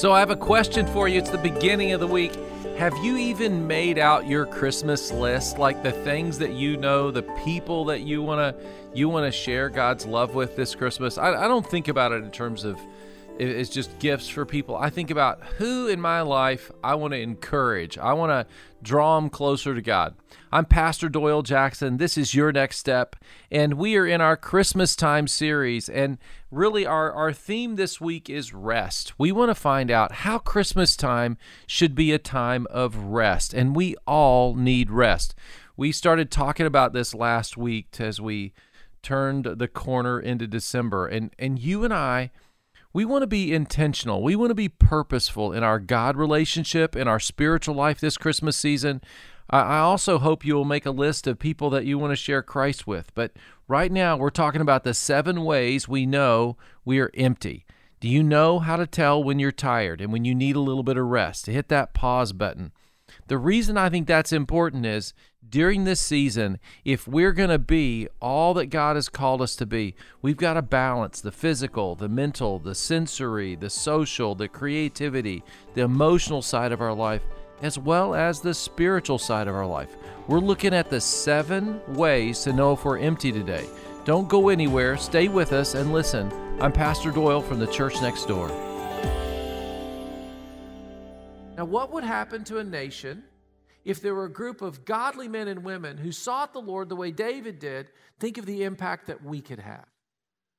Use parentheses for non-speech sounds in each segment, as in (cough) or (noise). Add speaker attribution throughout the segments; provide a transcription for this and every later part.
Speaker 1: So, I have a question for you. It's the beginning of the week. Have you even made out your Christmas list, like the things that you know, the people that you want to you want to share God's love with this Christmas? I, I don't think about it in terms of it's just gifts for people. I think about who in my life I want to encourage. I want to draw them closer to God. I'm Pastor Doyle Jackson. This is Your Next Step, and we are in our Christmas time series. And really, our, our theme this week is rest. We want to find out how Christmas time should be a time of rest, and we all need rest. We started talking about this last week as we turned the corner into December, and, and you and I we want to be intentional. We want to be purposeful in our God relationship, in our spiritual life this Christmas season. I also hope you will make a list of people that you want to share Christ with. But right now, we're talking about the seven ways we know we are empty. Do you know how to tell when you're tired and when you need a little bit of rest? Hit that pause button. The reason I think that's important is during this season, if we're going to be all that God has called us to be, we've got to balance the physical, the mental, the sensory, the social, the creativity, the emotional side of our life, as well as the spiritual side of our life. We're looking at the seven ways to know if we're empty today. Don't go anywhere, stay with us and listen. I'm Pastor Doyle from the church next door. Now, what would happen to a nation? if there were a group of godly men and women who sought the Lord the way David did, think of the impact that we could have.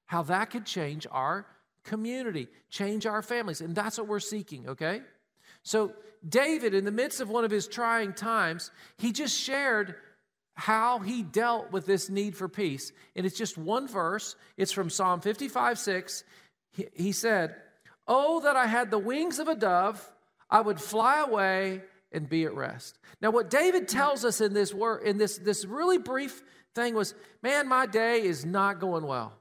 Speaker 1: How that could change our community, change our families. And that's what we're seeking, okay? So, David, in the midst of one of his trying times, he just shared how he dealt with this need for peace. And it's just one verse. It's from Psalm 55 6. He, he said, Oh, that I had the wings of a dove, I would fly away and be at rest. Now, what David tells us in this word, in this, this really brief thing was, man, my day is not going well.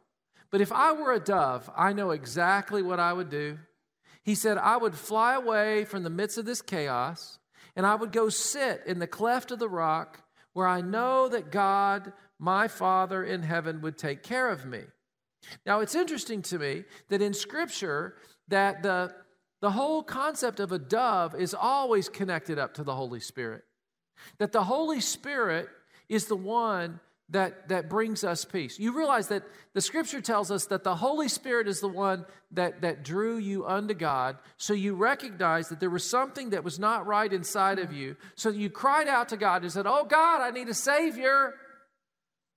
Speaker 1: But if I were a dove, I know exactly what I would do. He said, I would fly away from the midst of this chaos, and I would go sit in the cleft of the rock where I know that God, my Father in heaven, would take care of me. Now, it's interesting to me that in Scripture, that the the whole concept of a dove is always connected up to the Holy Spirit. That the Holy Spirit is the one that, that brings us peace. You realize that the scripture tells us that the Holy Spirit is the one that, that drew you unto God. So you recognize that there was something that was not right inside of you. So you cried out to God and said, Oh God, I need a Savior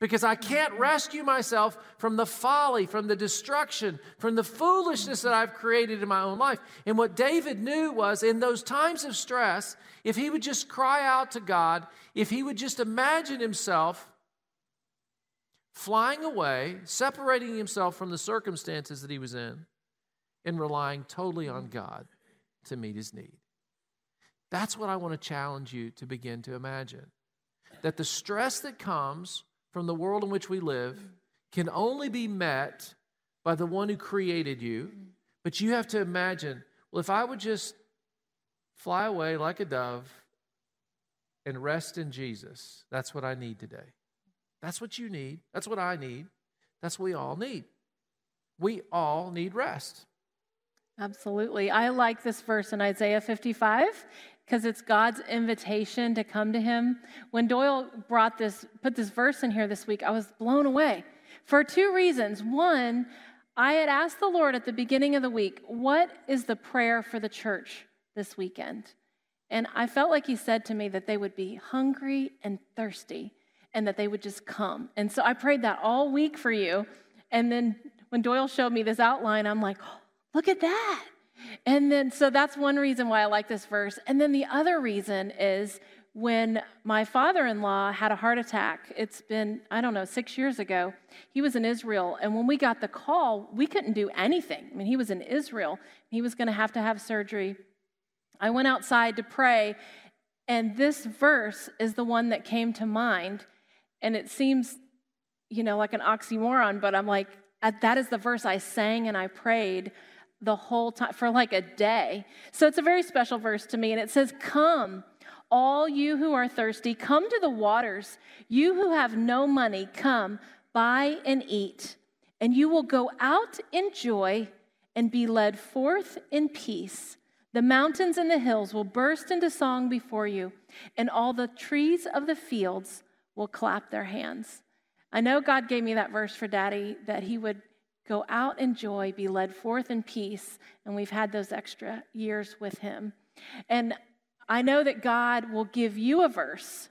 Speaker 1: because I can't rescue myself from the folly, from the destruction, from the foolishness that I've created in my own life. And what David knew was in those times of stress, if he would just cry out to God, if he would just imagine himself flying away, separating himself from the circumstances that he was in, and relying totally on God to meet his need. That's what I want to challenge you to begin to imagine. That the stress that comes from the world in which we live can only be met by the one who created you. But you have to imagine well, if I would just fly away like a dove and rest in Jesus, that's what I need today. That's what you need. That's what I need. That's what we all need. We all need rest.
Speaker 2: Absolutely. I like this verse in Isaiah 55 because it's God's invitation to come to him. When Doyle brought this, put this verse in here this week, I was blown away for two reasons. One, I had asked the Lord at the beginning of the week, what is the prayer for the church this weekend? And I felt like he said to me that they would be hungry and thirsty and that they would just come. And so I prayed that all week for you. And then when Doyle showed me this outline, I'm like, oh, look at that. And then, so that's one reason why I like this verse. And then the other reason is when my father in law had a heart attack. It's been, I don't know, six years ago. He was in Israel. And when we got the call, we couldn't do anything. I mean, he was in Israel, he was going to have to have surgery. I went outside to pray, and this verse is the one that came to mind. And it seems, you know, like an oxymoron, but I'm like, that is the verse I sang and I prayed the whole time for like a day. So it's a very special verse to me. And it says, Come, all you who are thirsty, come to the waters. You who have no money, come, buy and eat. And you will go out in joy and be led forth in peace. The mountains and the hills will burst into song before you, and all the trees of the fields will clap their hands. I know God gave me that verse for daddy that he would go out in joy, be led forth in peace, and we've had those extra years with him. And I know that God will give you a verse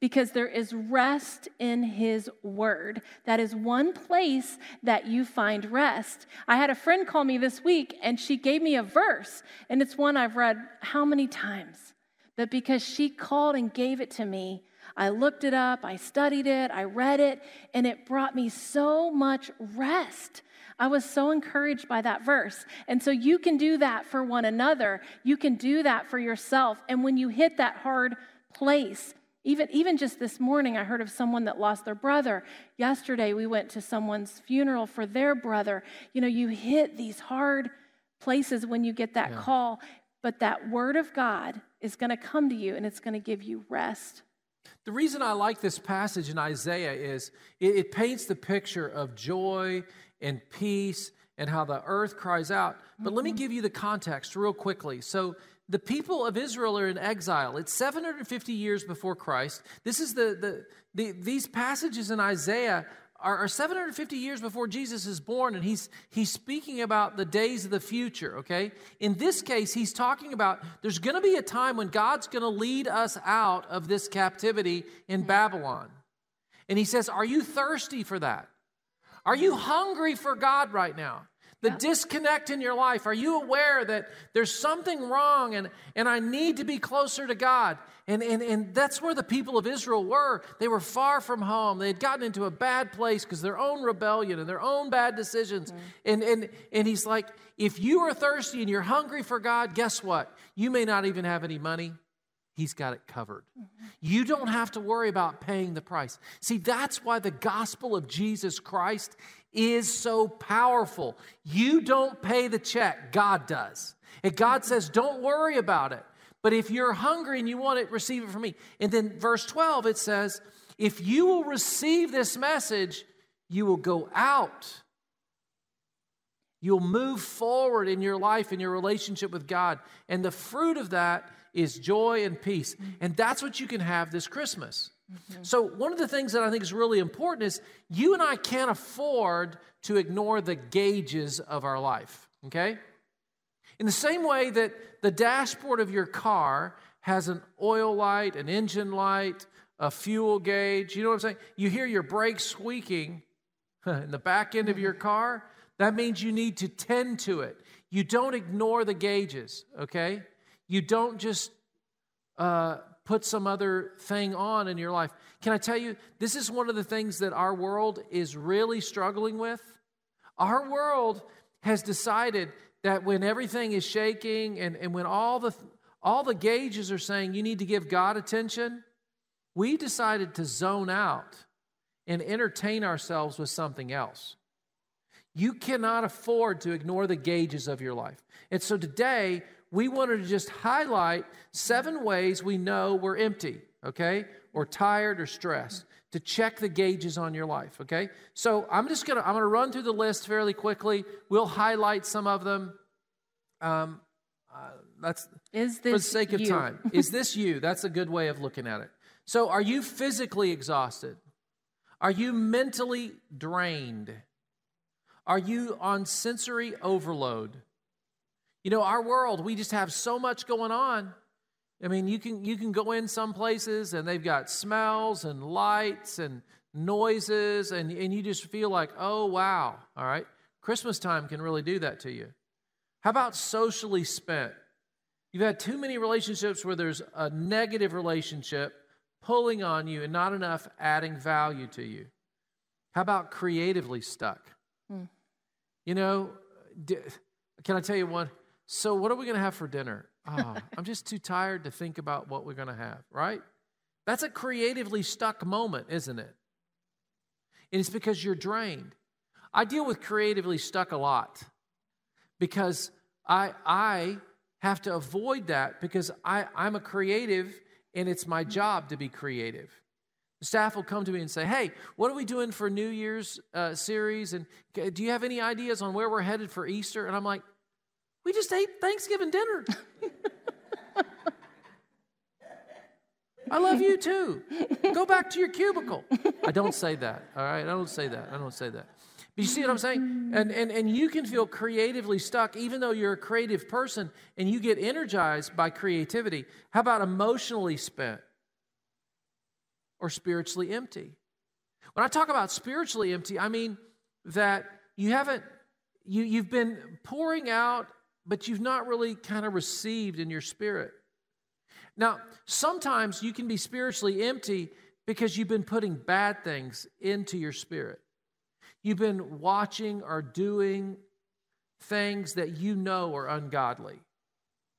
Speaker 2: because there is rest in his word. That is one place that you find rest. I had a friend call me this week and she gave me a verse, and it's one I've read how many times? But because she called and gave it to me, I looked it up, I studied it, I read it, and it brought me so much rest. I was so encouraged by that verse. And so you can do that for one another. You can do that for yourself. And when you hit that hard place, even, even just this morning, I heard of someone that lost their brother. Yesterday, we went to someone's funeral for their brother. You know, you hit these hard places when you get that yeah. call, but that word of God is going to come to you and it's going to give you rest.
Speaker 1: The reason I like this passage in Isaiah is it, it paints the picture of joy and peace and how the earth cries out. But mm-hmm. let me mm-hmm. give you the context real quickly. So, the people of Israel are in exile. It's 750 years before Christ. This is the, the, the these passages in Isaiah are, are 750 years before Jesus is born, and he's he's speaking about the days of the future. Okay, in this case, he's talking about there's going to be a time when God's going to lead us out of this captivity in Babylon, and he says, "Are you thirsty for that? Are you hungry for God right now?" The yeah. disconnect in your life? Are you aware that there's something wrong and, and I need to be closer to God? And, and, and that's where the people of Israel were. They were far from home. They had gotten into a bad place because their own rebellion and their own bad decisions. Mm-hmm. And, and, and he's like, if you are thirsty and you're hungry for God, guess what? You may not even have any money. He's got it covered. Mm-hmm. You don't have to worry about paying the price. See, that's why the gospel of Jesus Christ is so powerful. You don't pay the check, God does. And God says, don't worry about it. But if you're hungry and you want it, receive it from me. And then verse 12, it says, if you will receive this message, you will go out. You'll move forward in your life, in your relationship with God. And the fruit of that is joy and peace. And that's what you can have this Christmas. Mm-hmm. So, one of the things that I think is really important is you and I can't afford to ignore the gauges of our life, okay? In the same way that the dashboard of your car has an oil light, an engine light, a fuel gauge, you know what I'm saying? You hear your brakes squeaking (laughs) in the back end of your mm-hmm. car, that means you need to tend to it. You don't ignore the gauges, okay? You don't just uh, put some other thing on in your life. Can I tell you, this is one of the things that our world is really struggling with? Our world has decided that when everything is shaking and, and when all the, all the gauges are saying you need to give God attention, we decided to zone out and entertain ourselves with something else. You cannot afford to ignore the gauges of your life. And so today, we wanted to just highlight seven ways we know we're empty, okay, or tired or stressed to check the gauges on your life, okay? So I'm just gonna I'm gonna run through the list fairly quickly. We'll highlight some of them. Um, uh, that's
Speaker 2: is this
Speaker 1: for the sake of
Speaker 2: you?
Speaker 1: time. (laughs) is this you? That's a good way of looking at it. So, are you physically exhausted? Are you mentally drained? Are you on sensory overload? You know, our world, we just have so much going on. I mean, you can you can go in some places and they've got smells and lights and noises and, and you just feel like, oh wow. All right. Christmas time can really do that to you. How about socially spent? You've had too many relationships where there's a negative relationship pulling on you and not enough adding value to you. How about creatively stuck? Hmm. You know, can I tell you one? So, what are we going to have for dinner? Oh, I'm just too tired to think about what we're going to have, right? That's a creatively stuck moment, isn't it? And it's because you're drained. I deal with creatively stuck a lot because I, I have to avoid that because I, I'm a creative and it's my job to be creative. The staff will come to me and say, Hey, what are we doing for New Year's uh, series? And do you have any ideas on where we're headed for Easter? And I'm like, We just ate Thanksgiving dinner. (laughs) I love you too. Go back to your cubicle. I don't say that, all right? I don't say that. I don't say that. But you see what I'm saying? And, and, and you can feel creatively stuck even though you're a creative person and you get energized by creativity. How about emotionally spent or spiritually empty? When I talk about spiritually empty, I mean that you haven't, you, you've been pouring out, but you've not really kind of received in your spirit. Now, sometimes you can be spiritually empty because you've been putting bad things into your spirit. You've been watching or doing things that you know are ungodly.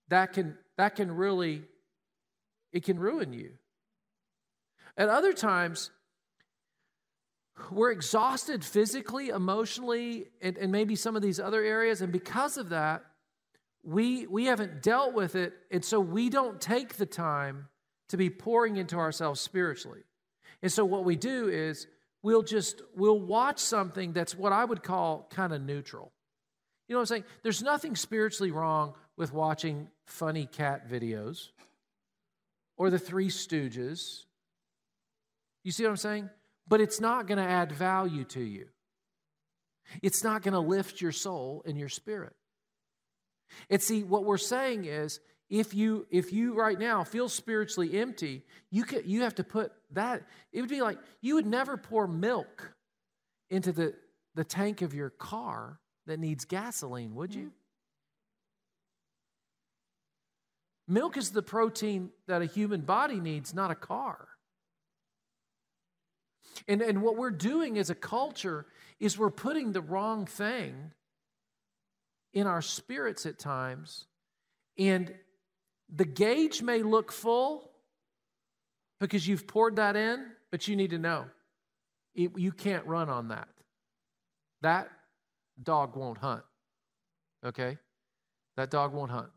Speaker 1: That can, that can really, it can ruin you. At other times, we're exhausted physically, emotionally, and, and maybe some of these other areas. And because of that, we, we haven't dealt with it, and so we don't take the time to be pouring into ourselves spiritually. And so what we do is we'll just we'll watch something that's what I would call kind of neutral. You know what I'm saying? There's nothing spiritually wrong with watching funny cat videos or the Three Stooges. You see what I'm saying? But it's not going to add value to you. It's not going to lift your soul and your spirit. And see, what we're saying is if you if you right now feel spiritually empty, you can, you have to put that. It would be like you would never pour milk into the, the tank of your car that needs gasoline, would you? Milk is the protein that a human body needs, not a car. And, and what we're doing as a culture is we're putting the wrong thing in our spirits at times. And the gauge may look full because you've poured that in, but you need to know it, you can't run on that. That dog won't hunt. Okay? That dog won't hunt.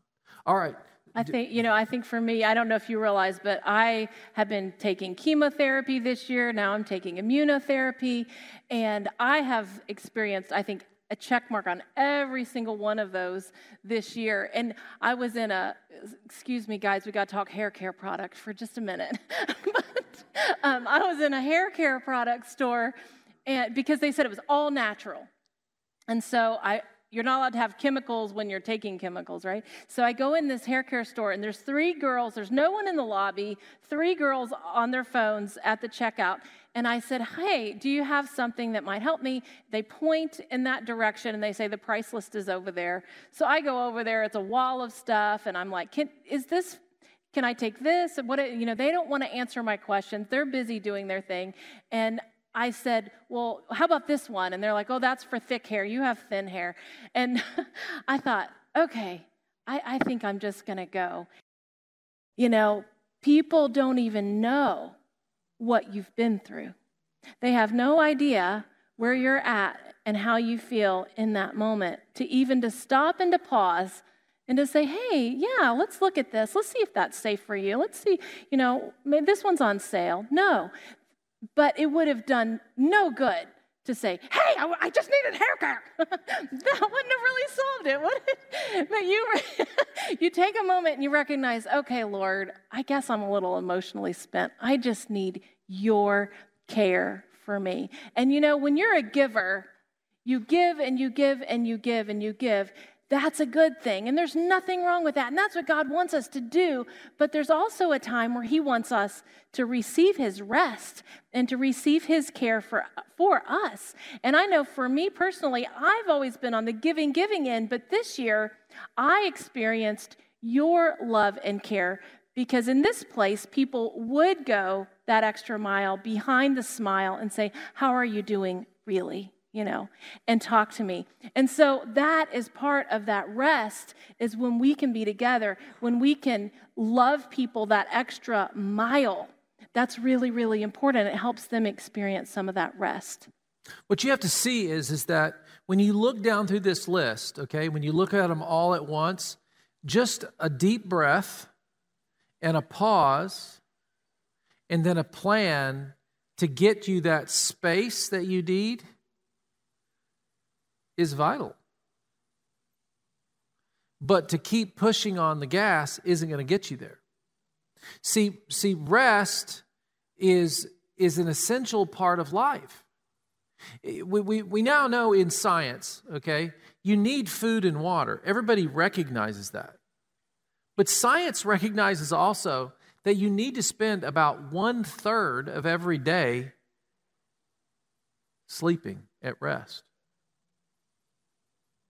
Speaker 1: All right.
Speaker 2: I think, you know, I think for me, I don't know if you realize, but I have been taking chemotherapy this year. Now I'm taking immunotherapy. And I have experienced, I think, a check mark on every single one of those this year. And I was in a, excuse me, guys, we got to talk hair care product for just a minute. (laughs) but um, I was in a hair care product store and, because they said it was all natural. And so I, you're not allowed to have chemicals when you're taking chemicals, right? So I go in this hair care store and there's three girls, there's no one in the lobby, three girls on their phones at the checkout. And I said, Hey, do you have something that might help me? They point in that direction and they say, The price list is over there. So I go over there, it's a wall of stuff, and I'm like, Is this can I take this? What you know, they don't want to answer my questions. They're busy doing their thing. And I said, Well, how about this one? And they're like, Oh, that's for thick hair. You have thin hair. And (laughs) I thought, Okay, I, I think I'm just going to go. You know, people don't even know what you've been through. They have no idea where you're at and how you feel in that moment. To even to stop and to pause and to say, hey, yeah, let's look at this. Let's see if that's safe for you. Let's see, you know, maybe this one's on sale. No. But it would have done no good to say, hey, I, I just needed hair care. (laughs) that wouldn't have really solved it, would it? (laughs) But you, (laughs) you take a moment and you recognize, okay, Lord, I guess I'm a little emotionally spent. I just need your care for me. And you know, when you're a giver, you give and you give and you give and you give. That's a good thing. And there's nothing wrong with that. And that's what God wants us to do. But there's also a time where He wants us to receive His rest and to receive His care for, for us. And I know for me personally, I've always been on the giving, giving end. But this year, I experienced your love and care. Because in this place, people would go that extra mile behind the smile and say, How are you doing, really? You know, and talk to me. And so that is part of that rest, is when we can be together, when we can love people that extra mile. That's really, really important. It helps them experience some of that rest.
Speaker 1: What you have to see is, is that when you look down through this list, okay, when you look at them all at once, just a deep breath and a pause and then a plan to get you that space that you need is vital. But to keep pushing on the gas isn't going to get you there. See, see, rest is, is an essential part of life. We, we, we now know in science, okay, you need food and water. Everybody recognizes that. But science recognizes also that you need to spend about one third of every day sleeping at rest.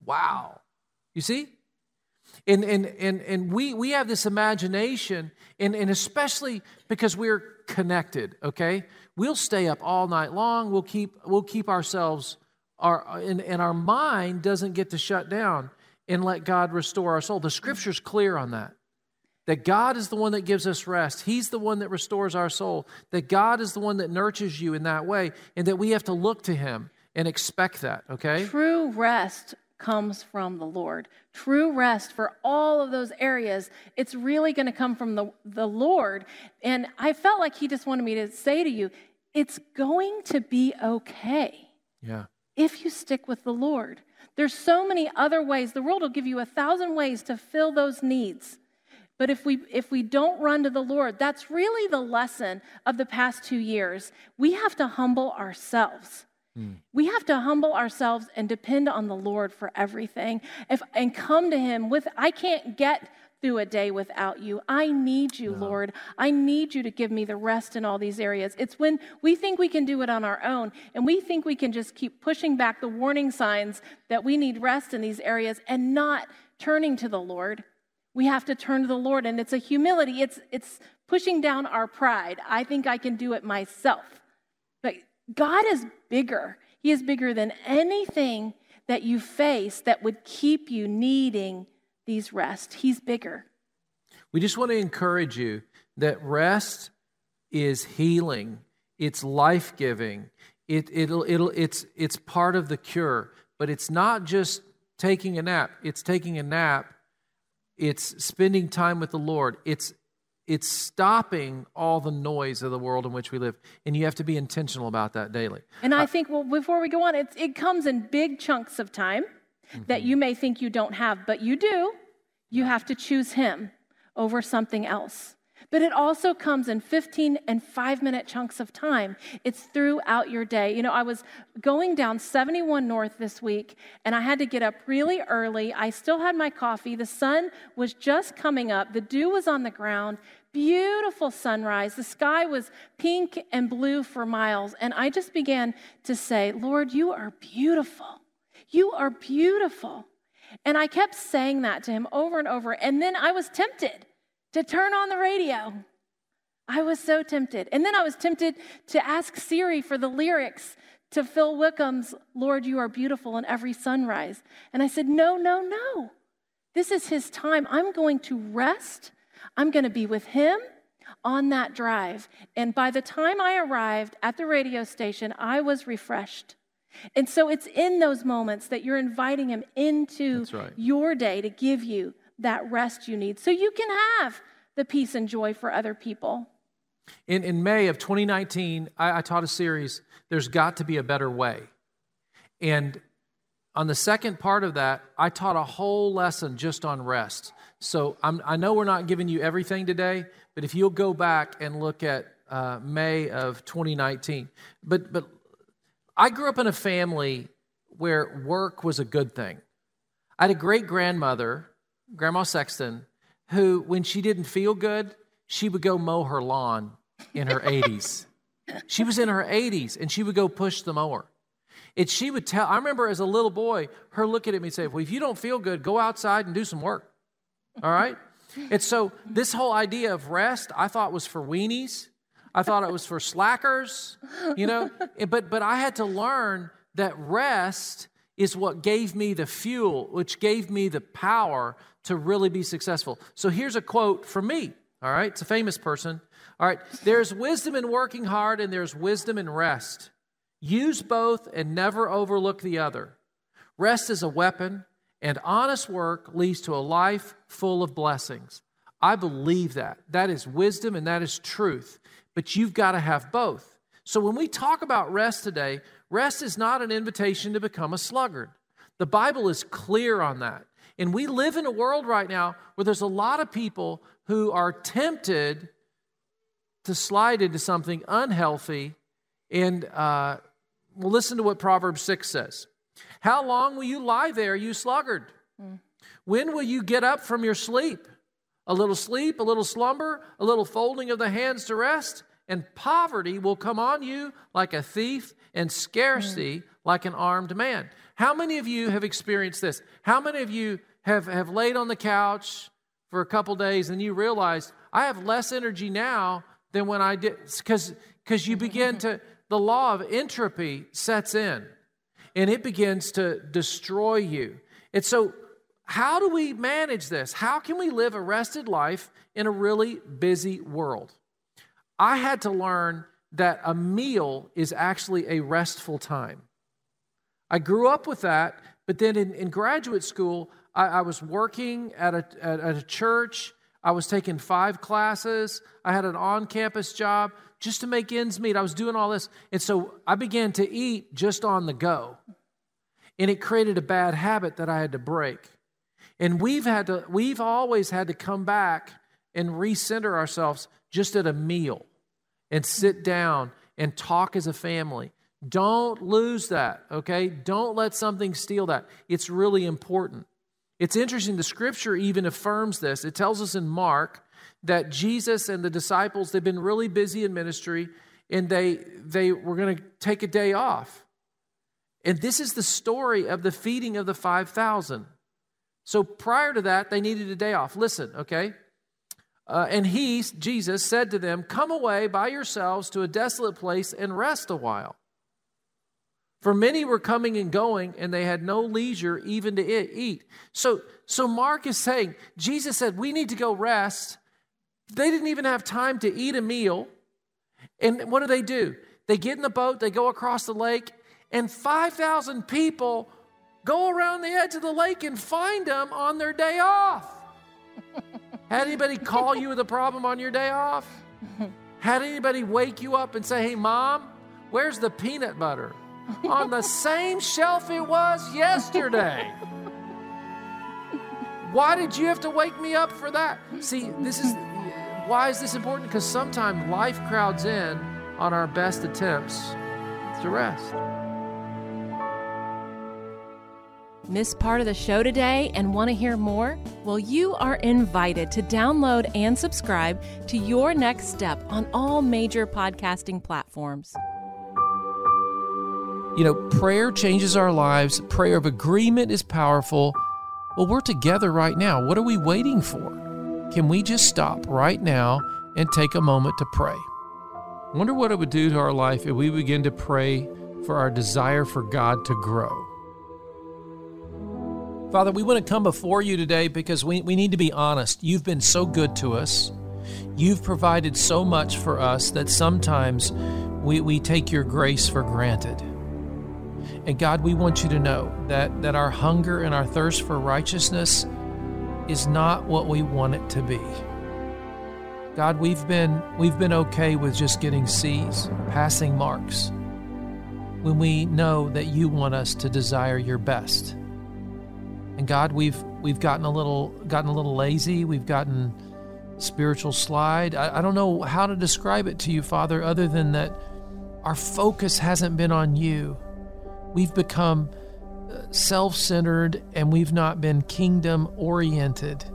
Speaker 1: Wow. You see? And, and, and, and we, we have this imagination, and, and especially because we're connected, okay? We'll stay up all night long. We'll keep, we'll keep ourselves, our, and, and our mind doesn't get to shut down and let God restore our soul. The scripture's clear on that. That God is the one that gives us rest. He's the one that restores our soul. That God is the one that nurtures you in that way, and that we have to look to Him and expect that, okay?
Speaker 2: True rest comes from the Lord. True rest for all of those areas, it's really going to come from the, the Lord. And I felt like He just wanted me to say to you, it's going to be okay.
Speaker 1: Yeah.
Speaker 2: If you stick with the Lord. There's so many other ways. The world will give you a thousand ways to fill those needs. But if we if we don't run to the Lord, that's really the lesson of the past 2 years. We have to humble ourselves. Mm. We have to humble ourselves and depend on the Lord for everything. If, and come to Him with, I can't get through a day without you. I need you, no. Lord. I need you to give me the rest in all these areas. It's when we think we can do it on our own and we think we can just keep pushing back the warning signs that we need rest in these areas and not turning to the Lord. We have to turn to the Lord and it's a humility. It's it's pushing down our pride. I think I can do it myself. God is bigger. He is bigger than anything that you face that would keep you needing these rest. He's bigger.
Speaker 1: We just want to encourage you that rest is healing, it's life giving, it, it'll, it'll, it's, it's part of the cure. But it's not just taking a nap, it's taking a nap, it's spending time with the Lord, it's it's stopping all the noise of the world in which we live. And you have to be intentional about that daily.
Speaker 2: And I think, well, before we go on, it comes in big chunks of time mm-hmm. that you may think you don't have, but you do. You have to choose Him over something else. But it also comes in 15 and five minute chunks of time. It's throughout your day. You know, I was going down 71 North this week and I had to get up really early. I still had my coffee. The sun was just coming up, the dew was on the ground beautiful sunrise. The sky was pink and blue for miles. And I just began to say, Lord, you are beautiful. You are beautiful. And I kept saying that to him over and over. And then I was tempted to turn on the radio. I was so tempted. And then I was tempted to ask Siri for the lyrics to Phil Wickham's Lord, You Are Beautiful in Every Sunrise. And I said, No, no, no. This is his time. I'm going to rest I'm going to be with him on that drive. And by the time I arrived at the radio station, I was refreshed. And so it's in those moments that you're inviting him into right. your day to give you that rest you need so you can have the peace and joy for other people.
Speaker 1: In, in May of 2019, I, I taught a series, There's Got to Be a Better Way. And on the second part of that, I taught a whole lesson just on rest. So I'm, i know we're not giving you everything today, but if you'll go back and look at uh, May of 2019, but but I grew up in a family where work was a good thing. I had a great grandmother, Grandma Sexton, who, when she didn't feel good, she would go mow her lawn in her 80s. (laughs) She was in her 80s and she would go push the mower. And she would tell, I remember as a little boy, her looking at me and saying, Well, if you don't feel good, go outside and do some work. All right? And so, this whole idea of rest, I thought was for weenies. I thought it was for slackers, you know. But but I had to learn that rest is what gave me the fuel, which gave me the power to really be successful. So here's a quote from me. All right, it's a famous person. All right, there's wisdom in working hard and there's wisdom in rest. Use both and never overlook the other. Rest is a weapon, and honest work leads to a life full of blessings. I believe that. That is wisdom and that is truth. But you've got to have both. So when we talk about rest today, rest is not an invitation to become a sluggard. The Bible is clear on that. And we live in a world right now where there's a lot of people who are tempted to slide into something unhealthy. And uh, well, listen to what Proverbs 6 says How long will you lie there, you sluggard? Mm. When will you get up from your sleep? A little sleep, a little slumber, a little folding of the hands to rest, and poverty will come on you like a thief, and scarcity mm. like an armed man. How many of you have experienced this? How many of you have, have laid on the couch for a couple days and you realize I have less energy now than when I did? Because you begin (laughs) to, the law of entropy sets in and it begins to destroy you. And so, how do we manage this? How can we live a rested life in a really busy world? I had to learn that a meal is actually a restful time. I grew up with that, but then in, in graduate school, I, I was working at a, at, at a church. I was taking five classes. I had an on campus job just to make ends meet. I was doing all this. And so I began to eat just on the go. And it created a bad habit that I had to break. And we've had to, we've always had to come back and recenter ourselves just at a meal and sit down and talk as a family. Don't lose that, okay? Don't let something steal that. It's really important. It's interesting, the scripture even affirms this. It tells us in Mark that Jesus and the disciples, they've been really busy in ministry and they, they were going to take a day off. And this is the story of the feeding of the 5,000. So prior to that, they needed a day off. Listen, okay? Uh, and he, Jesus, said to them, Come away by yourselves to a desolate place and rest a while. For many were coming and going, and they had no leisure even to eat. So, so Mark is saying, Jesus said, We need to go rest. They didn't even have time to eat a meal. And what do they do? They get in the boat, they go across the lake, and 5,000 people go around the edge of the lake and find them on their day off. (laughs) Had anybody call you with a problem on your day off? Had anybody wake you up and say, Hey, mom, where's the peanut butter? On the same shelf it was yesterday. Why did you have to wake me up for that? See, this is why is this important? Because sometimes life crowds in on our best attempts to rest.
Speaker 3: Miss part of the show today and want to hear more? Well, you are invited to download and subscribe to Your Next Step on all major podcasting platforms.
Speaker 1: You know, prayer changes our lives, prayer of agreement is powerful. Well, we're together right now. What are we waiting for? Can we just stop right now and take a moment to pray? Wonder what it would do to our life if we begin to pray for our desire for God to grow. Father, we want to come before you today because we, we need to be honest. You've been so good to us. You've provided so much for us that sometimes we, we take your grace for granted. And God, we want you to know that, that our hunger and our thirst for righteousness is not what we want it to be. God, we've been we've been okay with just getting C's, passing marks, when we know that you want us to desire your best. And God, we've we've gotten a little gotten a little lazy. We've gotten spiritual slide. I, I don't know how to describe it to you, Father, other than that our focus hasn't been on you. We've become uh, self centered and we've not been kingdom oriented.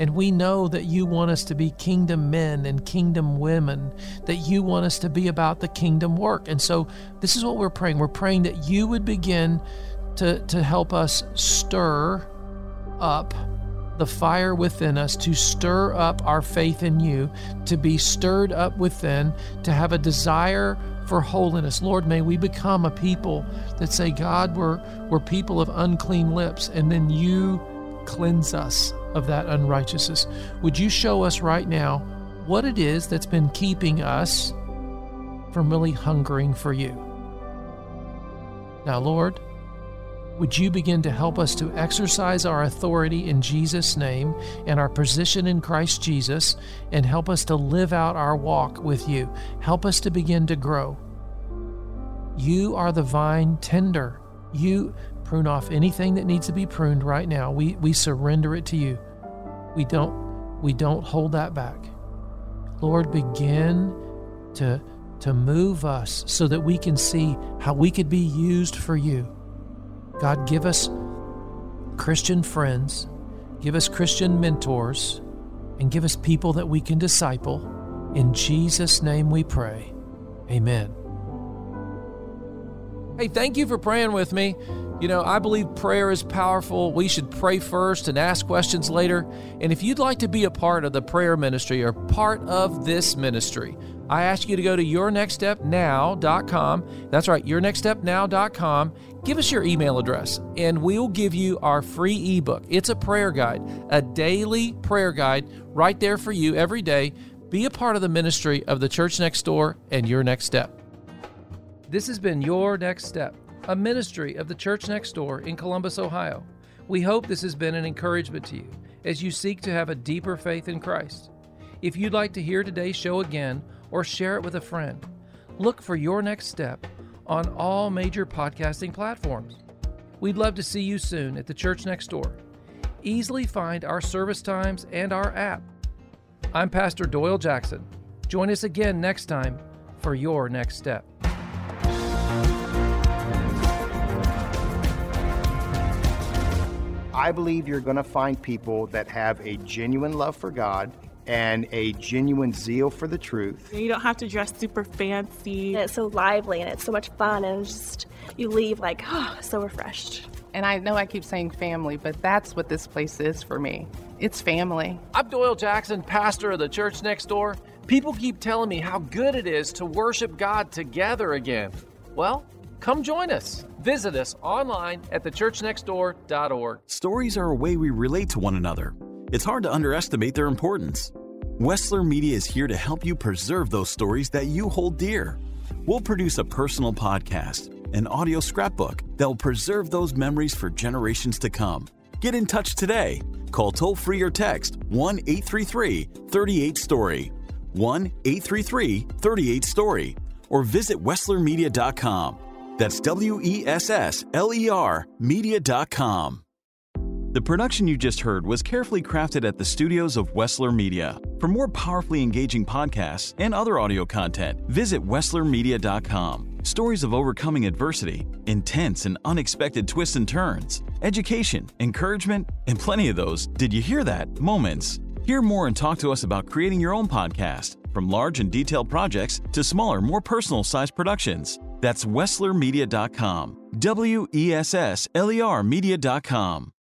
Speaker 1: And we know that you want us to be kingdom men and kingdom women, that you want us to be about the kingdom work. And so this is what we're praying. We're praying that you would begin to, to help us stir up the fire within us to stir up our faith in you, to be stirred up within, to have a desire for holiness. Lord, may we become a people that say, God, we're, we're people of unclean lips, and then you cleanse us of that unrighteousness. Would you show us right now what it is that's been keeping us from really hungering for you? Now, Lord, would you begin to help us to exercise our authority in Jesus' name and our position in Christ Jesus and help us to live out our walk with you? Help us to begin to grow. You are the vine tender. You prune off anything that needs to be pruned right now. We, we surrender it to you. We don't, we don't hold that back. Lord, begin to, to move us so that we can see how we could be used for you. God, give us Christian friends, give us Christian mentors, and give us people that we can disciple. In Jesus' name we pray. Amen. Hey, thank you for praying with me. You know, I believe prayer is powerful. We should pray first and ask questions later. And if you'd like to be a part of the prayer ministry or part of this ministry, I ask you to go to yournextstepnow.com. That's right, yournextstepnow.com. Give us your email address and we'll give you our free ebook. It's a prayer guide, a daily prayer guide right there for you every day. Be a part of the ministry of the church next door and your next step. This has been Your Next Step, a ministry of the church next door in Columbus, Ohio. We hope this has been an encouragement to you as you seek to have a deeper faith in Christ. If you'd like to hear today's show again, or share it with a friend. Look for your next step on all major podcasting platforms. We'd love to see you soon at the church next door. Easily find our service times and our app. I'm Pastor Doyle Jackson. Join us again next time for your next step.
Speaker 4: I believe you're going to find people that have a genuine love for God and a genuine zeal for the truth.
Speaker 5: You don't have to dress super fancy.
Speaker 6: And it's so lively and it's so much fun and just you leave like, oh, (gasps) so refreshed.
Speaker 7: And I know I keep saying family, but that's what this place is for me. It's family.
Speaker 1: I'm Doyle Jackson, pastor of the church next door. People keep telling me how good it is to worship God together again. Well, come join us. Visit us online at thechurchnextdoor.org.
Speaker 8: Stories are a way we relate to one another. It's hard to underestimate their importance. Wessler Media is here to help you preserve those stories that you hold dear. We'll produce a personal podcast, an audio scrapbook that will preserve those memories for generations to come. Get in touch today. Call toll free or text 1 833 38 Story, 1 833 38 Story, or visit WesslerMedia.com. That's W E S S L E R Media.com. The production you just heard was carefully crafted at the studios of Wessler Media. For more powerfully engaging podcasts and other audio content, visit WesslerMedia.com. Stories of overcoming adversity, intense and unexpected twists and turns, education, encouragement, and plenty of those, did you hear that? Moments. Hear more and talk to us about creating your own podcast, from large and detailed projects to smaller, more personal sized productions. That's WesslerMedia.com. W E S S L E R Media.com.